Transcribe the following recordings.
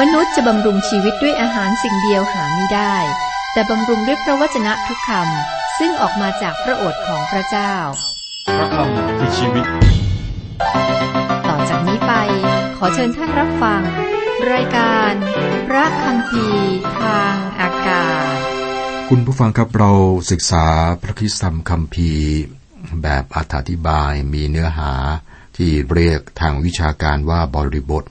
มนุษย์จะบำรุงชีวิตด้วยอาหารสิ่งเดียวหาไม่ได้ แต่บำรุงด้วยพระวจนะทุกคำซึ่งออกมาจากพระโอษฐ์ของพระเจ้า พระคำคือชีวิต ต่อจากนี้ไป ขอเชิญท่านรับฟัง รายการ พระคำพีทางอากาศ คุณผู้ฟังครับเราศึกษาพระคิดธรรมคัมภีร์แบบอธิบายมีเนื้อหาที่เรียกทางวิชาการว่าบริบท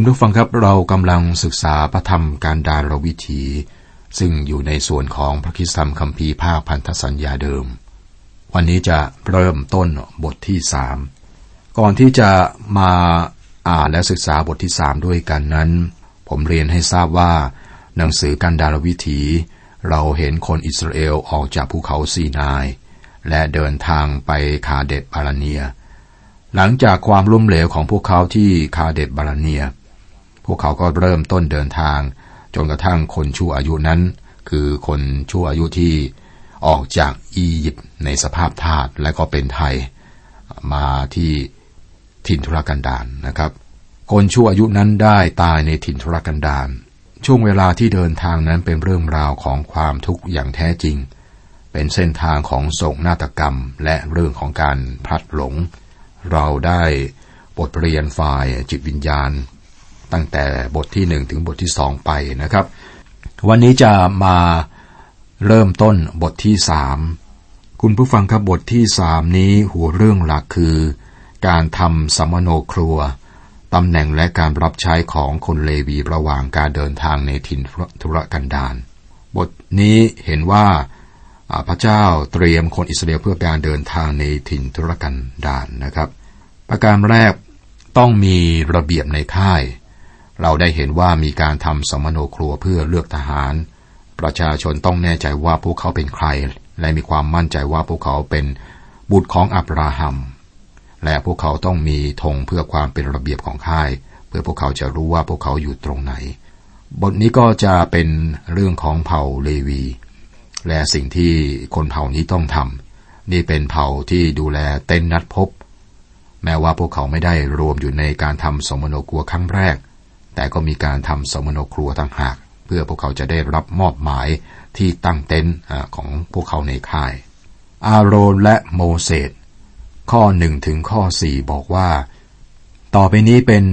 คุณผู้ฟังครับเรากำลังศึกษาพระธรรมการดารวิธีซึ่งอยู่ในส่วนของพระคิดธรรมคัมภีร์ภาคพันธสัญญาเดิม วันนี้จะเริ่มต้นบทที่สามก่อนที่จะมาอ่านและศึกษาบทที่สามด้วยกันนั้น ผมเรียนให้ทราบว่า หนังสือกันดารวิถี เราเห็นคนอิสราเอลออกจากภูเขาซีนาย และเดินทางไปคาเดตบาลาเนีย หลังจากความล้มเหลวของพวกเขาที่คาเดตบาลาเนีย พวกเขาก็เริ่มต้นเดินทาง จนกระทั่งคนชั่วอายุนั้น คือคนชั่วอายุที่ออกจากอียิปต์ในสภาพทาสและก็เป็นไทย มาที่ถิ่นทุรกันดารนนะครับ คนชั่วอายุนั้นได้ตายในถิ่นทุรกันดารช่วงเวลาที่เดินทางนั้นเป็นเรื่องราวของความทุกข์อย่างแท้จริง เป็นเส้นทางของโศกนาฏกรรมและเรื่องของการพลัดหลง เราได้บทเรียนฝ่ายจิตวิญญาณ ตั้งแต่บทที่หนึ่งถึงบทที่สองไปนะครับ วันนี้จะมาเริ่มต้นบทที่สามคุณผู้ฟังครับบทที่สามนี้หัวเรื่องหลักคือ การทำสัมโนครัวตำแหน่งและการรับใช้ของคนเลวีระหว่างการเดินทางในถิ่นธุรกันดารบทนี้เห็นว่าพระเจ้าเตรียมคนอิสราเอลเพื่อการเดินทางในถิ่นธุรกันดารนะครับ ประการแรกต้องมีระเบียบในค่าย เราได้เห็นว่ามีการทำสมโนครัวเพื่อเลือกทหาร ประชาชนต้องแน่ใจว่าพวกเขาเป็นใคร และมีความมั่นใจว่าพวกเขาเป็นบุตรของอับราฮัม และพวกเขาต้องมีธงเพื่อความเป็นระเบียบของค่าย เพื่อพวกเขาจะรู้ว่าพวกเขาอยู่ตรงไหน บทนี้ก็จะเป็นเรื่องของเผ่าเลวี และสิ่งที่คนเผ่านี้ต้องทำนี่เป็นเผ่าที่ดูแลเต้นนัดพบ แม้ว่าพวกเขาไม่ได้รวมอยู่ในการทำสมโนครัวครั้งแรก แต่ก็มีการทำสมโนครัวต่างหาก เพื่อพวกเขาจะได้รับมอบหมายที่ตั้งเต็นท์ของพวกเขาในค่าย อาโรนและโมเสสข้อหนึ่งถึงข้อสี่บอกว่า ต่อไปนี้เป็น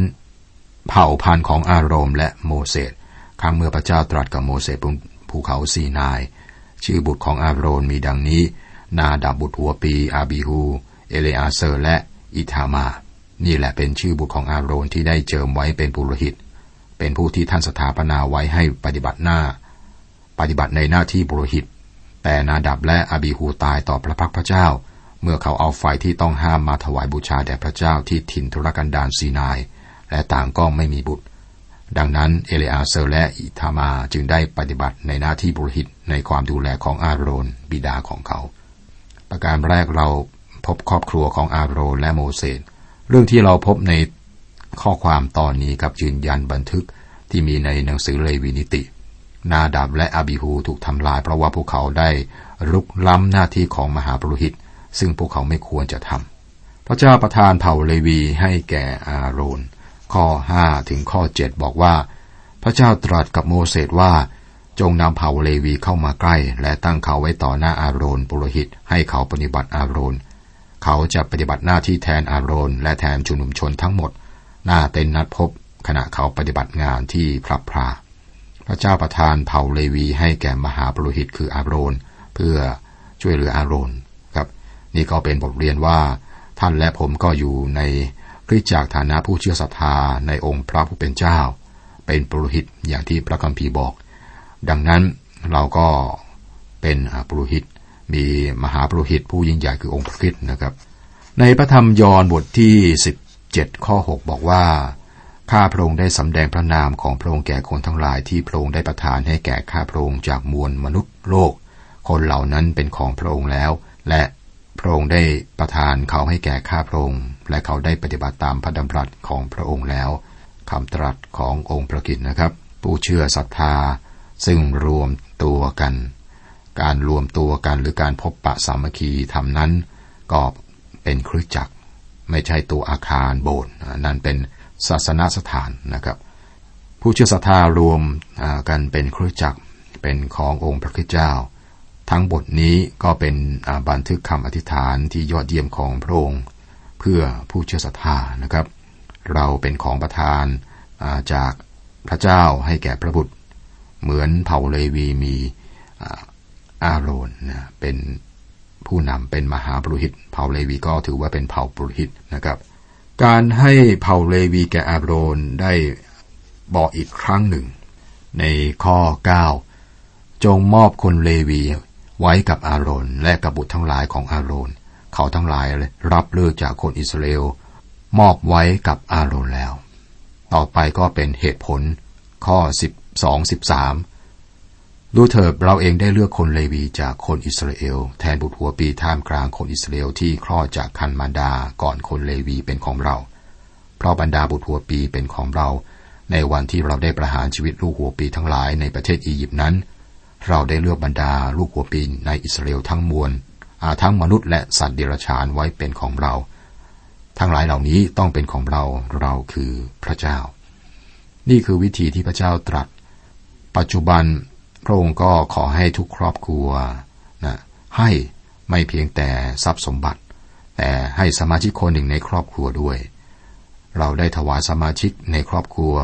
เผ่าพันธุ์ของอาโรนและโมเสสครั้งเมื่อพระเจ้าตรัสกับโมเสสบนภูเขาซีนาย ชื่อบุตรของอาโรนมีดังนี้ นาดับบุตรหัวปี อาบิฮู เอเลอาเซอร์ และอิธามา นี่แหละเป็นชื่อบุตรของอาโรนที่ได้เจิมไว้เป็นปุโรหิต เป็นผู้ที่ท่านสถาปนาไว้ให้ปฏิบัติหน้า ปฏิบัติในหน้าที่ปุโรหิต แต่นาดับและอาบิฮูตายต่อพระพักพระเจ้า เมื่อเขาเอาไฟที่ต้องห้ามมาถวายบูชาแด่พระเจ้าที่ถิ่นทุรกันดารซีนาย และต่างก็ไม่มีบุตร ดังนั้นเอเลอาเซอร์และอิธามาจึงได้ปฏิบัติในหน้าที่บุรหิตในความดูแลของอาโรนบิดาของเขา ประการแรกเราพบครอบครัวของอาโรนและโมเสสเรื่องที่เราพบใน ข้อความตอนนี้กับยืนยันบันทึกที่มีในหนังสือเลวีนิติ นาดับและอาบิฮูถูกทำลายเพราะว่าพวกเขาได้รุกล้ำหน้าที่ของมหาปุรหิต ซึ่งพวกเขาไม่ควรจะทำพระเจ้าประทานเผ่าเลวีให้แก่อาโรน ข้อ 5 ถึงข้อ 7 บอกว่า พระเจ้าตรัสกับโมเสสว่า จงนำเผ่าเลวีเข้ามาใกล้ และตั้งเขาไว้ต่อหน้าอาโรนปุโรหิต ให้เขาปฏิบัติอาโรน เขาจะปฏิบัติหน้าที่แทนอาโรน และแทนชุมนุมชนทั้งหมด หน้าเต็นนัดพบขณะเขาปฏิบัติงานที่พระพรา พระเจ้าประทานเผ่าเลวีให้แก่มหาปุโรหิตคืออาโรน เพื่อช่วยเหลืออาโรนนี่ก็เป็นบทเรียนว่าท่านและผมก็อยู่ในคริสจากฐานะผู้เชื่อศรัทธาในองค์พระผู้เป็นเจ้า เป็นปุโรหิตอย่างที่พระคัมภีร์บอก ดังนั้นเราก็เป็นปุโรหิตมีมหาปุโรหิตผู้ยิ่งใหญ่คือองค์พระคิดนะครับ ในพระธรรมยอห์นบทที่ 7ข้อ6บอกว่า ข้าพระองค์ได้สำแดงพระนามของพระองค์แก่คนทั้งหลายที่พระองค์ได้ประทานให้แก่ข้าพระองค์จากมวลมนุษย์โลก คนเหล่านั้นเป็นของพระองค์แล้ว และพระองค์ได้ประทานเขาให้แก่ข้าพระองค์ และเขาได้ปฏิบัติตามพระดำรัสของพระองค์แล้วคำตรัสขององค์พระกิตนะครับ ผู้เชื่อศรัทธา ซึ่งรวมตัวกัน การรวมตัวกันหรือการพบปะสามัคคีทำนั้นก็เป็นคริสจักร ไม่ใช่ตัวอาคารโบสถ์นั่นเป็นศาสนสถานนะครับ ผู้เชื่อศรัทธารวมกันเป็นคริสตจักรเป็นขององค์พระคิดเจ้า ทั้งบทนี้ก็เป็นบันทึกคำอธิษฐานที่ยอดเยี่ยมของพระองค์ เพื่อผู้เชื่อศรัทธานะครับ เราเป็นของประทานจากพระเจ้าให้แก่พระบุตร เหมือนเผ่าเลวีมีอาโรนนะเป็น ผู้นำเป็นมหาปรุหิต เผ่าเลวีก็ถือว่าเป็นเผ่าปรุหิตนะครับ การให้เผ่าเลวีแก่อาโรนได้บอกอีกครั้งหนึ่ง ในข้อ 9 จงมอบคนเลวีไว้กับอาโรนและกับบุตรทั้งหลายของอาโรน เขาทั้งหลายรับเลือกจากคนอิสราเอลมอบไว้กับอาโรนแล้ว ต่อไปก็เป็นเหตุผลข้อ 12 13 ดูเถิดเราเองได้เลือกคนเลวีจากคนอิสราเอล แทนบุตรหัวปีท่ามกลางคนอิสราเอลที่คลอดจากคันมารดาก่อนคนเลวีเป็นของเรา เพราะบรรดาบุตรหัวปีเป็นของเรา ในวันที่เราได้ประหารชีวิตลูกหัวปีทั้งหลายในประเทศอียิปต์นั้น เราได้เลือกบรรดาลูกหัวปีในอิสราเอลทั้งมวลทั้งมนุษย์และสัตว์เดรัจฉานไว้เป็นของเรา ทั้งหลายเหล่านี้ต้องเป็นของเราเราคือพระเจ้า นี่คือวิธีที่พระเจ้าตรัส ปัจจุบัน พระองค์ก็ขอให้ทุกครอบครัวนะให้ไม่เพียงแต่ทรัพย์สมบัติ แต่ให้สมาชิกคนหนึ่งในครอบครัวด้วย เราได้ถวายสมาชิกในครอบครัว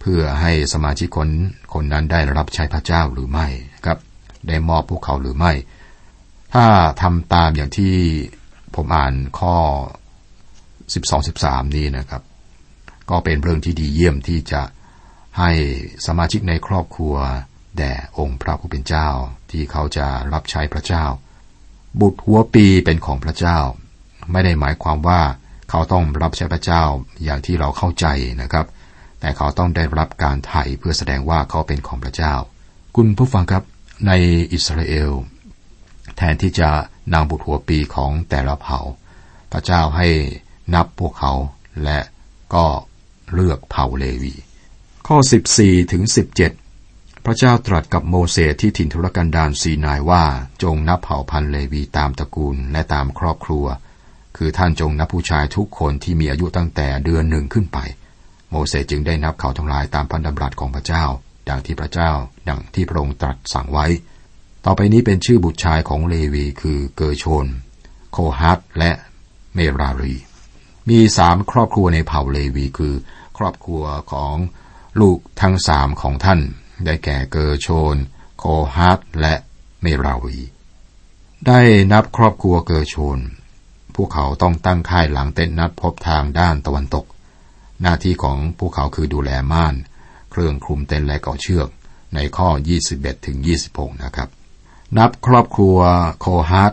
เพื่อให้สมาชิกคนคนนั้นได้รับใช้พระเจ้าหรือไม่ครับ ได้มอบพวกเขาหรือไม่ ถ้าทำตามอย่างที่ผมอ่านข้อ 12-13 นี้นะครับ ก็เป็นเรื่องที่ดีเยี่ยมที่จะให้สมาชิกในครอบครัว แด่องค์พระผู้เป็นเจ้าที่เขาจะรับใช้พระเจ้า บุตรหัวปีเป็นของพระเจ้า ไม่ได้หมายความว่าเขาต้องรับใช้พระเจ้าอย่างที่เราเข้าใจนะครับ แต่เขาต้องได้รับการไถ่เพื่อแสดงว่าเขาเป็นของพระเจ้า คุณผู้ฟังครับในอิสราเอล แทนที่จะนางบุตรหัวปีของแต่ละเผ่า พระเจ้าให้นับพวกเขาและก็เลือกเผ่าเลวี ข้อ 14ถึง17 พระเจ้าตรัสกับโมเสสที่ถิ่นทุรกันดารซีนายว่าจงนับเผ่าพันธุ์เลวีตามตระกูลและตามครอบครัว คือท่านจงนับผู้ชายทุกคนที่มีอายุตั้งแต่เดือนหนึ่งขึ้นไป โมเสสจึงได้นับเขาทั้งหลายตามพันธบัตรของพระเจ้า ดังที่พระเจ้า ดังที่พระองค์ตรัสสั่งไว้ ต่อไปนี้เป็นชื่อบุตรชายของเลวีคือเกอร์ชน โคฮัตและเมรารี มีสามครอบครัวในเผ่าเลวีคือ ครอบครัวของลูกทั้งสามของท่าน ได้แก่เกอร์โชน โคฮัตและเมรารีได้นับครอบครัวเกอร์โชน พวกเขาต้องตั้งค่ายหลังเต็นท์นัดพบทางด้านตะวันตก หน้าที่ของพวกเขาคือดูแลม่าน เครื่องคลุมเต็นท์และก่อเชือก ในข้อ 21ถึง26 นะครับ นับครอบครัวโคฮัต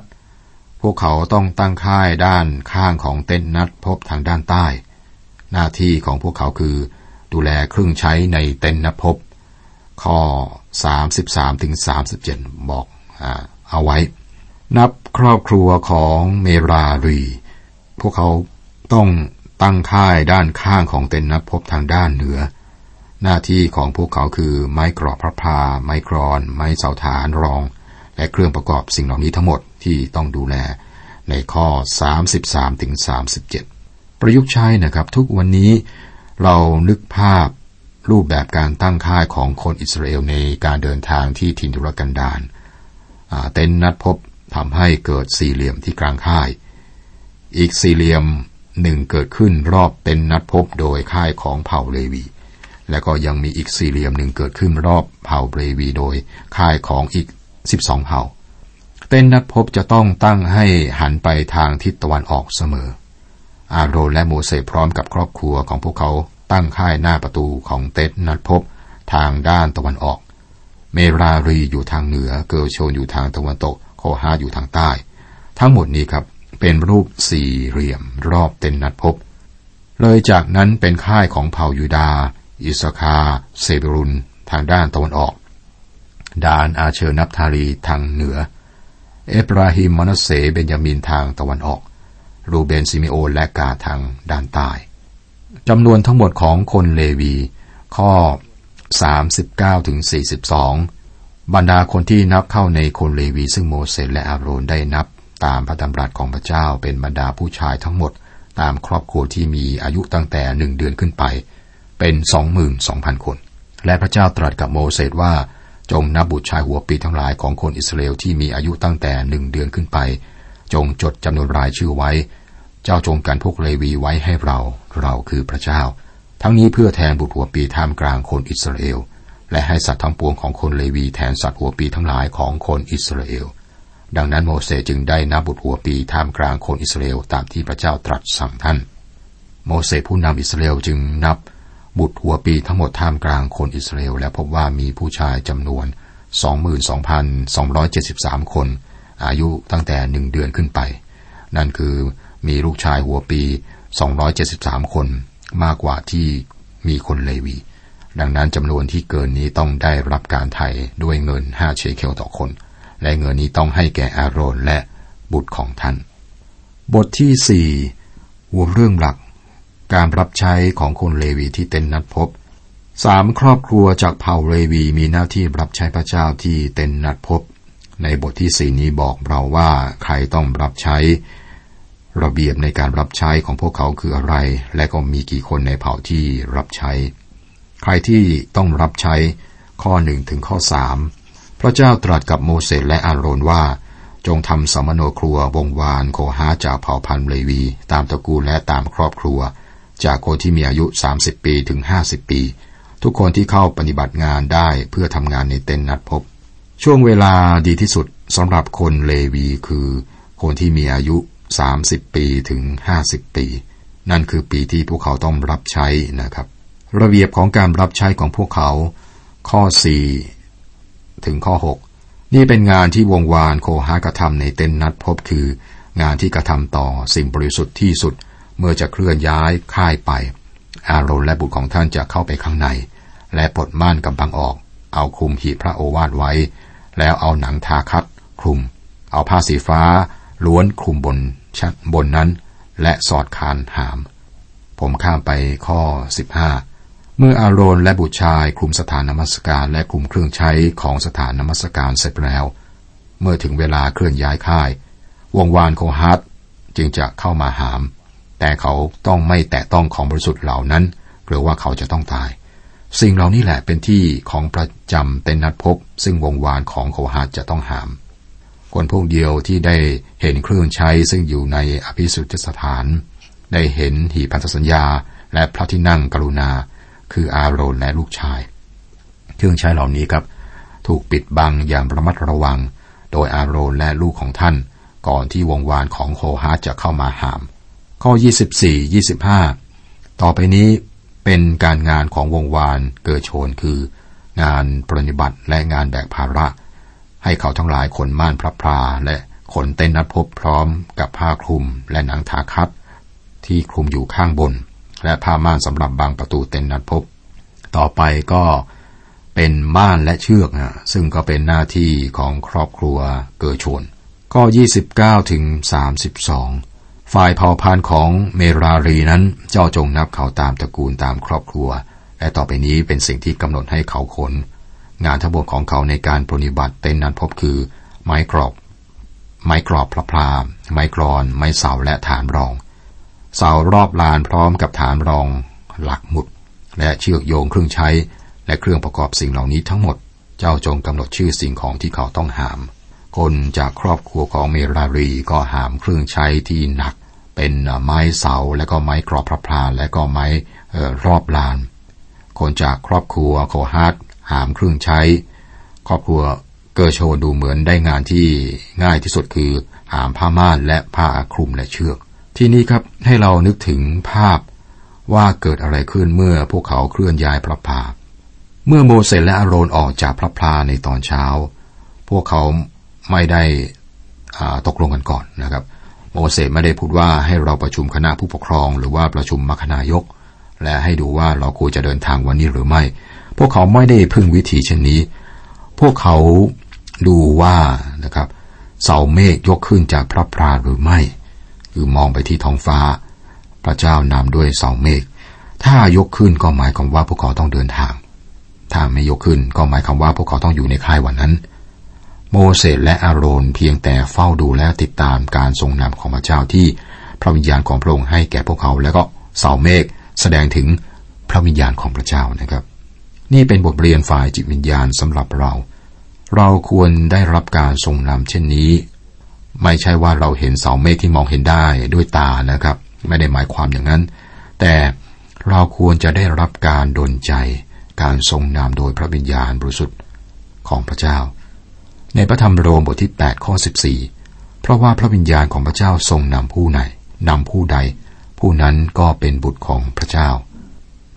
พวกเขาต้องตั้งค่ายด้านข้างของเต็นท์นัดพบทางด้านใต้ หน้าที่ของพวกเขาคือดูแลเครื่องใช้ในเต็นท์นัดพบ ข้อ 33ถึง37 บอกอเอาไว้ นับครอบครัวของเมรารี พวกเขาต้องตั้งค่ายด้านข้างของเต็นท์นัดพบทางด้านเหนือ หน้าที่ของพวกเขาคือไม้กรอบพระพา ไม้กรอน ไม้เสาฐานรอง และเครื่องประกอบสิ่งเหล่านี้ทั้งหมดที่ต้องดูแลในข้อ 33ถึง37 ประยุกต์ใช้นะครับ ทุกวันนี้เรานึกภาพ รูปแบบการตั้งค่ายของคนอิสราเอลในการเดินทางที่ถิ่นทุรกันดารเต็นนัดพบทำให้เกิดสี่เหลี่ยมที่กลางค่าย อีกสี่เหลี่ยมหนึ่งเกิดขึ้นรอบเต็นนัดพบโดยค่ายของเผ่าเลวี และก็ยังมีอีกสี่เหลี่ยมหนึ่งเกิดขึ้นรอบเผ่าเลวีโดยค่ายของอีกสิบสองเผ่า เต้นนัดพบจะต้องตั้งให้หันไปทางทิศตะวันออกเสมอ อาโรนและโมเสสพร้อมกับครอบครัวของพวกเขา ตั้งค่ายหน้าประตูของเต็นท์นัดพบทางด้านตะวันออก เมรารีอยู่ทางเหนือ เกอร์โชนอยู่ทางตะวันตก โคฮาทอยู่ทางใต้ ทั้งหมดนี้ครับเป็นรูปสี่เหลี่ยมรอบเต็นท์นัดพบ เลยจากนั้นเป็นค่ายของเผ่ายูดา อิสสาคาร์ เศบูลุน ทางด้านตะวันออก ดานอาเชอร์นัฟทาลีทางเหนือ เอฟราอิมมนัสเสห์เบนยามินทางตะวันออก รูเบนสิเมโอนและกาดทางด้านใต้ จำนวนทั้งหมดของคนเลวี ข้อ 39ถึง42 บรรดาคนที่นับเข้าในคนเลวี ซึ่งโมเสสและอาโรนได้นับตามพระดำรัสของพระเจ้าเป็นบรรดาผู้ชายทั้งหมด ตามครอบครัวที่มีอายุตั้งแต่หนึ่งเดือนขึ้นไป เป็นสองหมื่นสองพันคน และพระเจ้าตรัสกับโมเสสว่าจงนับบุตรชายหัวปีทั้งหลายของคนอิสราเอลที่มีอายุตั้งแต่หนึ่งเดือนขึ้นไป จงจดจำนวนรายชื่อไว้ จ้าจงกันพวกเลวีไว้ให้เรา เราคือพระเจ้า ทั้งนี้เพื่อแทนบุตรหัวปีท่ามกลางคนอิสราเอล และให้สัตว์ทั้งปวงของคนเลวีแทนสัตว์หัวปีทั้งหลายของคนอิสราเอล ดังนั้นโมเสสจึงได้นับบุตรหัวปีท่ามกลางคนอิสราเอลตามที่พระเจ้าตรัสสั่งท่าน โมเสสผู้นำอิสราเอลจึงนับบุตรหัวปีทั้งหมดท่ามกลางคนอิสราเอลและพบว่ามีผู้ชายจำนวน 22,273 คน อายุตั้งแต่หนึ่งเดือนขึ้นไป นั่นคือ มีลูกชายหัวปี 273 คน มากกว่าที่มีคนเลวี ดังนั้นจำนวนที่เกินนี้ต้องได้รับการไถ่ด้วยเงิน 5 เชเคลต่อคน และเงินนี้ต้องให้แก่อาโรนและบุตรของท่าน บทที่ 4 หัวเรื่องหลัก การรับใช้ของคนเลวีที่เต็นนัดพบสามครอบครัวจากเผ่าเลวีมีหน้าที่รับใช้พระเจ้าที่เต็นนัดพบ ในบทที่สี่นี้บอกเราว่าใครต้องรับใช้ ระเบียบในการรับใช้ของพวกเขาคืออะไร และก็มีกี่คนในเผ่าที่รับใช้ ใครที่ต้องรับใช้ข้อหนึ่งถึงข้อสามพระเจ้าตรัสกับโมเสสและอาโรนว่า จงทำสมโนครัววงวานโคฮาจากเผ่าพันธุ์เลวี ตามตระกูลและตามครอบครัว จากคนที่มีอายุ 30 ปีถึง 50 ปี ทุกคนที่เข้าปฏิบัติงานได้เพื่อทำงานในเต็นท์นัดพบ ช่วงเวลาดีที่สุดสำหรับคนเลวีคือคนที่มีอายุ 30 ปีถึง 50 ปี นั่นคือปีที่พวกเขาต้องรับใช้นะครับ ระเบียบของการรับใช้ของพวกเขา ข้อ 4 ถึงข้อ 6 นี่เป็นงานที่วงวานโคฮากระทำในเต็นนัดพบคืองานที่กระทำต่อสิ่งบริสุทธิ์ที่สุด เมื่อจะเคลื่อนย้ายค่ายไป อาโรนและบุตรของท่านจะเข้าไปข้างใน และปลดม่านกำบังออก เอาคลุมหีพระโอวาทไว้ แล้วเอาหนังทาคัดคลุม เอาผ้าสีฟ้า ล้วนคลุมบนชั้นบนนั้น และสอดคานหาม ผมข้ามไปข้อ 15 เมื่ออาโรนและบุตรชายคลุมสถานนมัสการและคลุมเครื่องใช้ของสถานนมัสการเสร็จแล้ว เมื่อถึงเวลาเคลื่อนย้ายค่าย วงวานโคฮัตจึงจะเข้ามาหาม แต่เขาต้องไม่แตะต้องของบริสุทธิ์เหล่านั้น หรือว่าเขาจะต้องตาย สิ่งเหล่านี้แหละเป็นที่ของประจำเต็นนัดพบ ซึ่งวงวานของโคหาจะต้องหาม คนพวกเดียวที่ได้เห็นเครื่องใช้ซึ่งอยู่ในอภิสุทธิสถาน ได้เห็นหีพันธสัญญา และพระที่นั่งกรุณา คืออาโรนและลูกชาย เครื่องใช้เหล่านี้ครับ ถูกปิดบังอย่างระมัดระวัง โดยอาโรนและลูกของท่าน ก่อนที่วงวานของโคฮาจะเข้ามาหาม ข้อ 24 25 ต่อไปนี้เป็นการงานของวงวานเกิดโชนคือ งานปรนิบัติและงานแบกภาระ ให้เขาทั้งหลายขนม่านพระพราและขนเต้นนัดพบพร้อมกับผ้าคลุมและหนังทาคัดที่คลุมอยู่ข้างบน และผ้าม่านสำหรับบางประตูเต้นนัดพบ ต่อไปก็เป็นม่านและเชือกนะซึ่งก็เป็นหน้าที่ของครอบครัวเกิดชนข้อ29ถึง32 ฝ่ายเผ่าพันธุ์ของเมรารีนั้นเจ้าจงนับเขาตามตระกูลตามครอบครัว และต่อไปนี้เป็นสิ่งที่กำหนดให้เขาขน งานทั้งหมดของเขาในการปฏิบัติเต้นนั้นพบคือ ไม้กรอบ ไม้กรอบพระพราไม้กรอน ไม้เสาและฐานรอง เสารอบลานพร้อมกับฐานรอง หลักหมุด และเชือกโยงเครื่องใช้ และเครื่องประกอบสิ่งเหล่านี้ทั้งหมด เจ้าจงกำหนดชื่อสิ่งของที่เขาต้องหาม คนจากครอบครัวของเมรารีก็หามเครื่องใช้ที่หนัก เป็นไม้เสาและก็ไม้กรอบพระพลาและก็ไม้รอบลานคนจากครอบครัวโคฮาร์ด หามเครื่องใช้ ครอบครัวเกอร์โชนดูเหมือนได้งานที่ง่ายที่สุดคือหามผ้าม่านและผ้าคลุมและเชือก ทีนี้ครับให้เรานึกถึงภาพว่าเกิดอะไรขึ้นเมื่อพวกเขาเคลื่อนย้ายพลับพลาเมื่อโมเสสและอาโรนออกจากพลับพลาในตอนเช้า พวกเขาไม่ได้ตกลงกันก่อนนะครับ โมเสสไม่ได้พูดว่าให้เราประชุมคณะผู้ปกครอง หรือว่าประชุมมัคนายก และให้ดูว่าเราควรจะเดินทางวันนี้หรือไม่ พวกเขาไม่ได้พึ่งวิธีเช่นนี้ พวกเขาดูว่านะครับ เสาเมฆยกขึ้นจากพระพราหรือไม่ คือมองไปที่ท้องฟ้า พระเจ้านำด้วยเสาเมฆ ถ้ายกขึ้นก็หมายความว่าพวกเขาต้องเดินทาง ถ้าไม่ยกขึ้นก็หมายความว่าพวกเขาต้องอยู่ในค่ายวันนั้น โมเสสและอาโรนเพียงแต่เฝ้าดูและติดตามการทรงนำของพระเจ้าที่พระวิญญาณของพระองค์ให้แก่พวกเขา แล้วก็เสาเมฆแสดงถึงพระวิญญาณของพระเจ้านะครับ นี่เป็นบทเรียนฝ่ายจิตวิญญาณสำหรับเรา เราควรได้รับการทรงนำเช่นนี้ ไม่ใช่ว่าเราเห็นเสาเมฆที่มองเห็นได้ด้วยตานะครับ ไม่ได้หมายความอย่างนั้น แต่เราควรจะได้รับการดลใจ การทรงนำโดยพระวิญญาณบริสุทธิ์ของพระเจ้า ในพระธรรมโรมบทที่ 8 ข้อ 14 เพราะว่าพระวิญญาณของพระเจ้าทรงนำผู้ไหนนำผู้ใด ผู้นั้นก็เป็นบุตรของพระเจ้า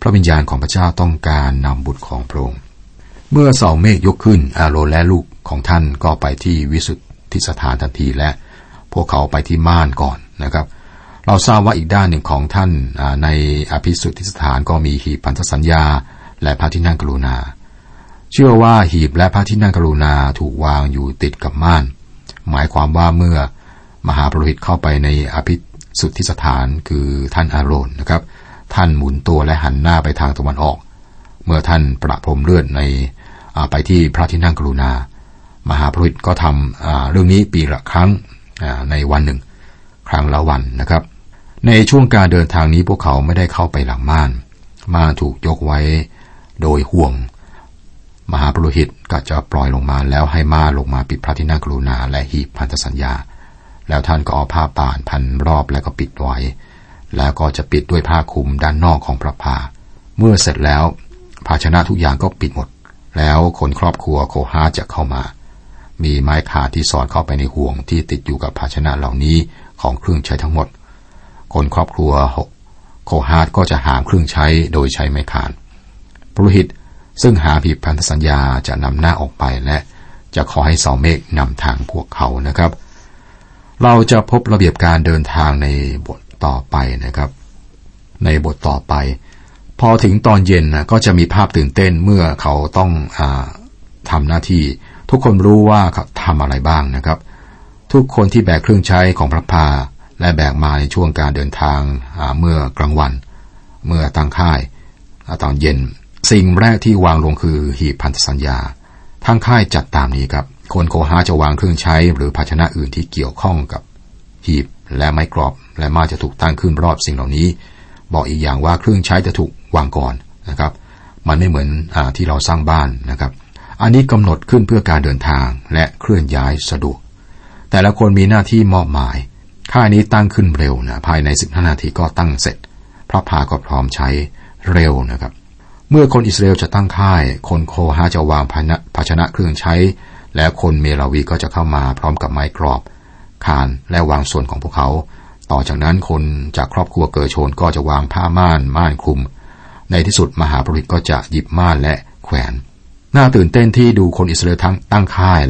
พระวิญญาณของพระเจ้าต้องการนำบุตรของพระองค์ เมื่อเสาเมฆยกขึ้นอาโรและลูกของท่านก็ไปที่วิสุทธิสถานทันทีและ พวกเขาไปที่ม่านก่อนนะครับ เราทราบว่าอีกด้านหนึ่งของท่านในอภิสุทธิสถานก็มีหีบพันธสัญญา และพระที่นั่งกรุณา เชื่อว่าหีบและพระที่นั่งกรุณาถูกวางอยู่ติดกับม่าน หมายความว่าเมื่อมหาปรหิตเข้าไปในอภิสุทธิสถานคือท่านอาโรนนะครับ ท่านหมุนตัวและหันหน้าไปทางตะวันออก เมื่อท่านประพรมเลือดในไปที่พระที่นั่งกรุณา มหาปรหิตก็ทำเรื่องนี้ปีละครั้งในวันหนึ่ง ครั้งละวันนะครับ ในช่วงการเดินทางนี้พวกเขาไม่ได้เข้าไปหลังม่าน ม่านถูกยกไว้โดยห่วง มหาปรหิตก็จะปล่อยลงมาแล้วให้ม่านลงมาปิดพระที่นั่งกรุณาและหีบพันธสัญญา แล้วท่านก็เอาผ้าป่านพันรอบแล้วก็ปิดไว้ แล้วก็จะปิดด้วยผ้าคลุมด้านนอกของพระพา เมื่อเสร็จแล้ว ภาชนะทุกอย่างก็ปิดหมด แล้วคนครอบครัวโคฮาจะเข้ามา มีไม้ขาที่สอดเข้าไปในห่วงที่ติดอยู่กับภาชนะเหล่านี้ของเครื่องใช้ทั้งหมด คนครอบครัวโคฮาก็จะหามเครื่องใช้โดยใช้ไม้ขานปรุหิตซึ่งหาผิดพันธสัญญาจะนำหน้าออกไปและจะขอให้สองเมฆนำทางพวกเขานะครับ เราจะพบระเบียบการเดินทางในบท ต่อไปนะครับ ในบทต่อไป พอถึงตอนเย็นนะก็จะมีภาพตื่นเต้นเมื่อเขาต้องอทำหน้าที่ ทุกคนรู้ว่าเขาทำอะไรบ้างนะครับ ทุกคนที่แบกเครื่องใช้ของพระพาและแบกมาในช่วงการเดินทางเมื่อกลางวัน เมื่อตั้งค่ายตอนเย็น สิ่งแรกที่วางลงคือหีบพันธสัญญาทั้งค่ายจัดตามนี้ครับ คนโคฮาจะวางเครื่องใช้หรือภาชนะอื่นที่เกี่ยวข้องกับหีบ และไม้กรอบและมาจะถูกตั้งขึ้นรอบสิ่งเหล่านี้ บอกอีกอย่างว่าเครื่องใช้จะถูกวางก่อนนะครับ มันไม่เหมือนอที่เราสร้างบ้านนะครับ อันนี้กำหนดขึ้นเพื่อการเดินทางและเคลื่อนย้ายสะดวก แต่ละคนมีหน้าที่มอบหมาย ค่ายนี้ตั้งขึ้นเร็วนะภายใน 15 นาทีก็ตั้งเสร็จ พระพาก็พร้อมใช้เร็วนะครับ เมื่อคนอิสราเอลจะตั้งค่าย คนโคฮาจะวางภาชนะเครื่องใช้ แล้วคนเมลาวีก็จะเข้ามาพร้อมกับไม้กรอบ คานและวางส่วนของพวกเขา ต่อจากนั้นคนจากครอบครัวเกิดชนก็จะวางผ้าม่านม่านคลุม ในที่สุดมหาปริตก็จะหยิบม่านและแขวนน่าตื่นเต้นที่ดูคนอิสราเอลทั้งตั้งค่าย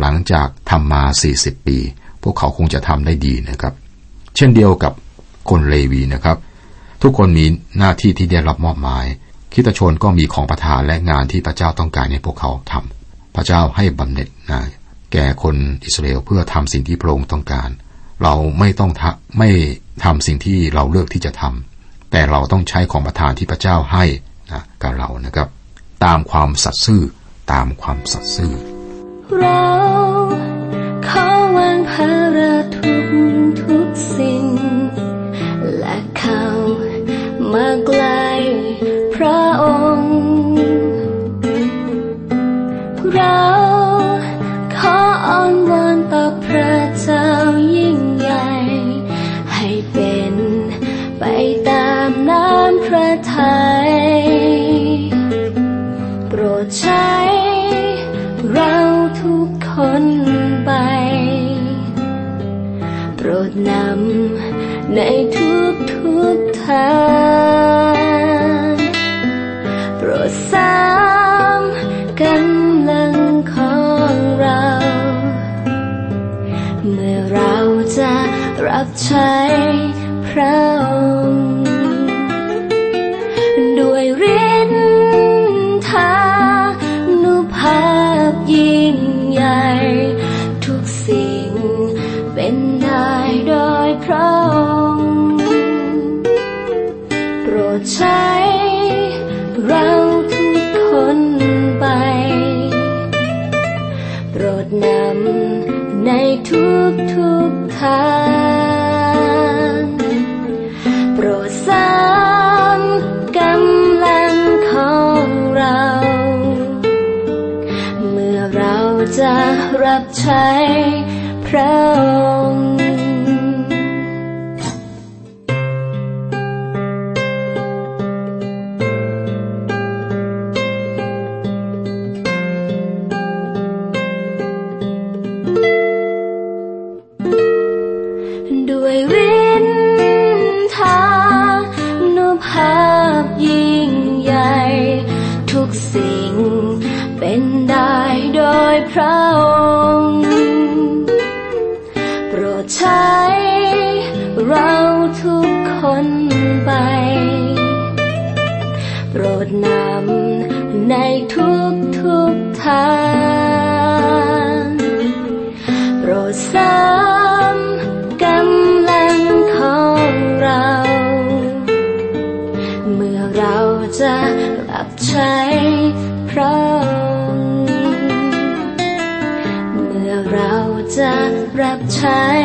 หลังจากทำมา 40 ปี พวกเขาคงจะทำได้ดีนะครับ เช่นเดียวกับคนเลวีนะครับ ทุกคนมีหน้าที่ที่ได้รับมอบหมาย คิตชนก็มีของประทานและงานที่พระเจ้าต้องการให้พวกเขาทำพระเจ้าให้บำเหน็จนะ แก่คนอิสราเอลเพื่อทำสิ่งที่พระองค์ต้องการ เราไม่ต้องทไม่ทำสิ่งที่เราเลือกที่จะทำแต่เราต้องใช้ของประทานที่พระเจ้าให้นะกับเรานะครับ ตามความสัตย์ซื่อตามความสัตย์ซื่อเราขอวางภาระทุกทุกสิ่ง และเขามาไกลพระองค์เราาโปรดสามกันรับใช้พระองค์ด้วยฤทธิ์ ใเราทุกคนไป โปรดนำในทุกทุทางโปรดสร้างกำลังของเรา เมื่อเราจะรับใช้พระอง เ